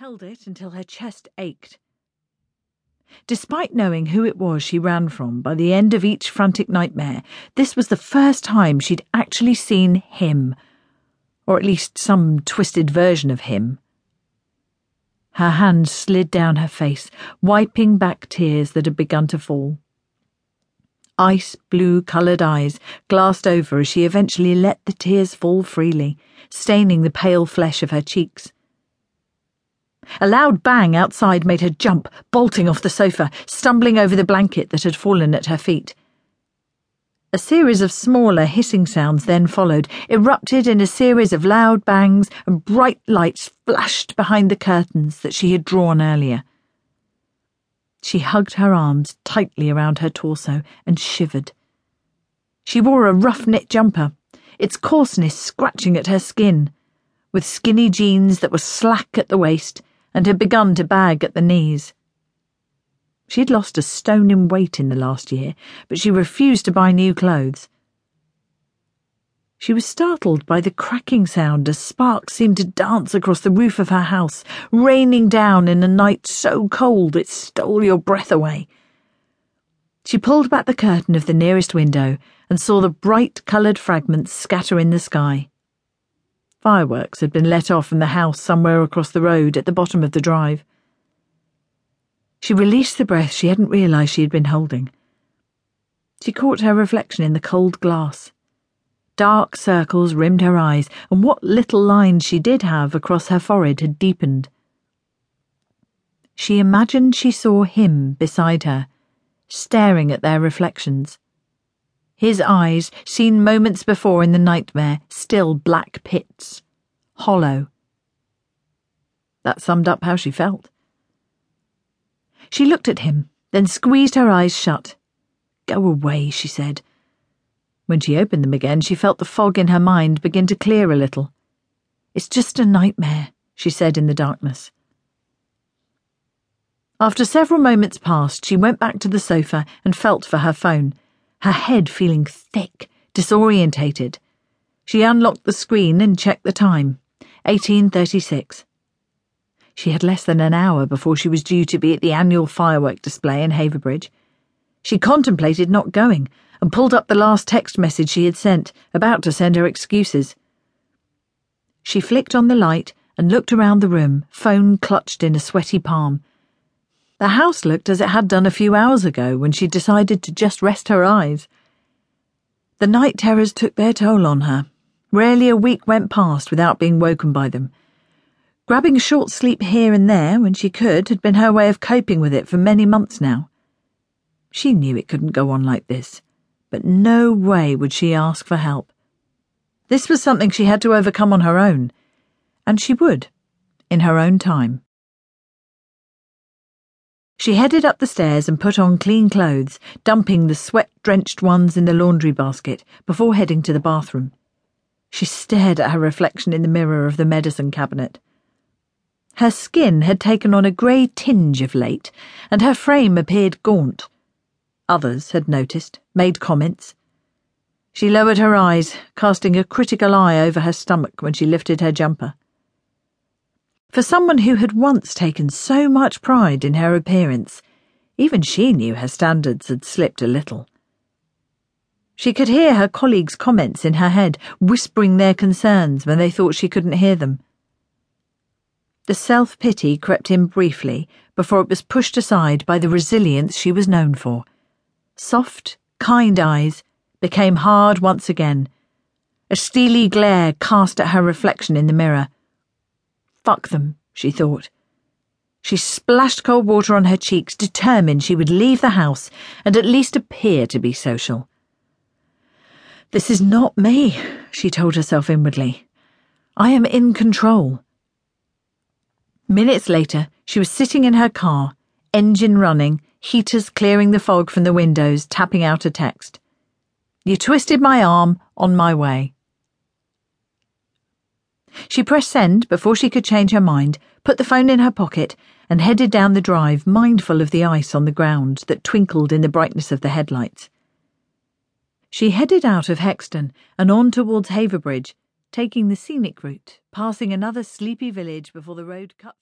held it until her chest ached. Despite knowing who it was she ran from by the end of each frantic nightmare, this was the first time she'd actually seen him, or at least some twisted version of him. Her hand slid down her face, wiping back tears that had begun to fall. Ice blue coloured eyes glassed over as she eventually let the tears fall freely, staining the pale flesh of her cheeks. A loud bang outside made her jump, bolting off the sofa, stumbling over the blanket that had fallen at her feet. A series of smaller hissing sounds then followed, erupted in a series of loud bangs, and bright lights flashed behind the curtains that she had drawn earlier. She hugged her arms tightly around her torso and shivered. She wore a rough knit jumper, its coarseness scratching at her skin, with skinny jeans that were slack at the waist and had begun to bag at the knees. She had lost a stone in weight in the last year, but she refused to buy new clothes. She was startled by the cracking sound as sparks seemed to dance across the roof of her house, raining down in a night so cold it stole your breath away. She pulled back the curtain of the nearest window and saw the bright coloured fragments scatter in the sky. Fireworks had been let off from the house somewhere across the road at the bottom of the drive. She released the breath she hadn't realised she had been holding. She caught her reflection in the cold glass. Dark circles rimmed her eyes, and what little lines she did have across her forehead had deepened. She imagined she saw him beside her, staring at their reflections his eyes, seen moments before in the nightmare, still black pits, hollow. That summed up how she felt. She looked at him, then squeezed her eyes shut. Go away, she said. When she opened them again, she felt the fog in her mind begin to clear a little. It's just a nightmare, she said in the darkness. After several moments passed, she went back to the sofa and felt for her phone her head feeling thick, disorientated. She unlocked the screen and checked the time 1836. She had less than an hour before she was due to be at the annual firework display in Haverbridge. She contemplated not going and pulled up the last text message she had sent, about to send her excuses. She flicked on the light and looked around the room, phone clutched in a sweaty palm. The house looked as it had done a few hours ago when she decided to just rest her eyes. The night terrors took their toll on her. Rarely a week went past without being woken by them. Grabbing a short sleep here and there when she could had been her way of coping with it for many months now. She knew it couldn't go on like this, but no way would she ask for help. This was something she had to overcome on her own, and she would, in her own time. She headed up the stairs and put on clean clothes, dumping the sweat drenched ones in the laundry basket before heading to the bathroom. She stared at her reflection in the mirror of the medicine cabinet. Her skin had taken on a grey tinge of late, and her frame appeared gaunt. Others had noticed, made comments. She lowered her eyes, casting a critical eye over her stomach when she lifted her jumper. For someone who had once taken so much pride in her appearance, even she knew her standards had slipped a little. She could hear her colleagues' comments in her head, whispering their concerns when they thought she couldn't hear them. The self pity crept in briefly before it was pushed aside by the resilience she was known for. Soft, kind eyes became hard once again. A steely glare cast at her reflection in the mirror. Fuck them, she thought. She splashed cold water on her cheeks, determined she would leave the house and at least appear to be social. This is not me, she told herself inwardly. I am in control. Minutes later, she was sitting in her car, engine running, heaters clearing the fog from the windows, tapping out a text. You twisted my arm on my way. She pressed send before she could change her mind, put the phone in her pocket, and headed down the drive, mindful of the ice on the ground that twinkled in the brightness of the headlights. She headed out of Hexton and on towards Haverbridge, taking the scenic route, passing another sleepy village before the road cut through.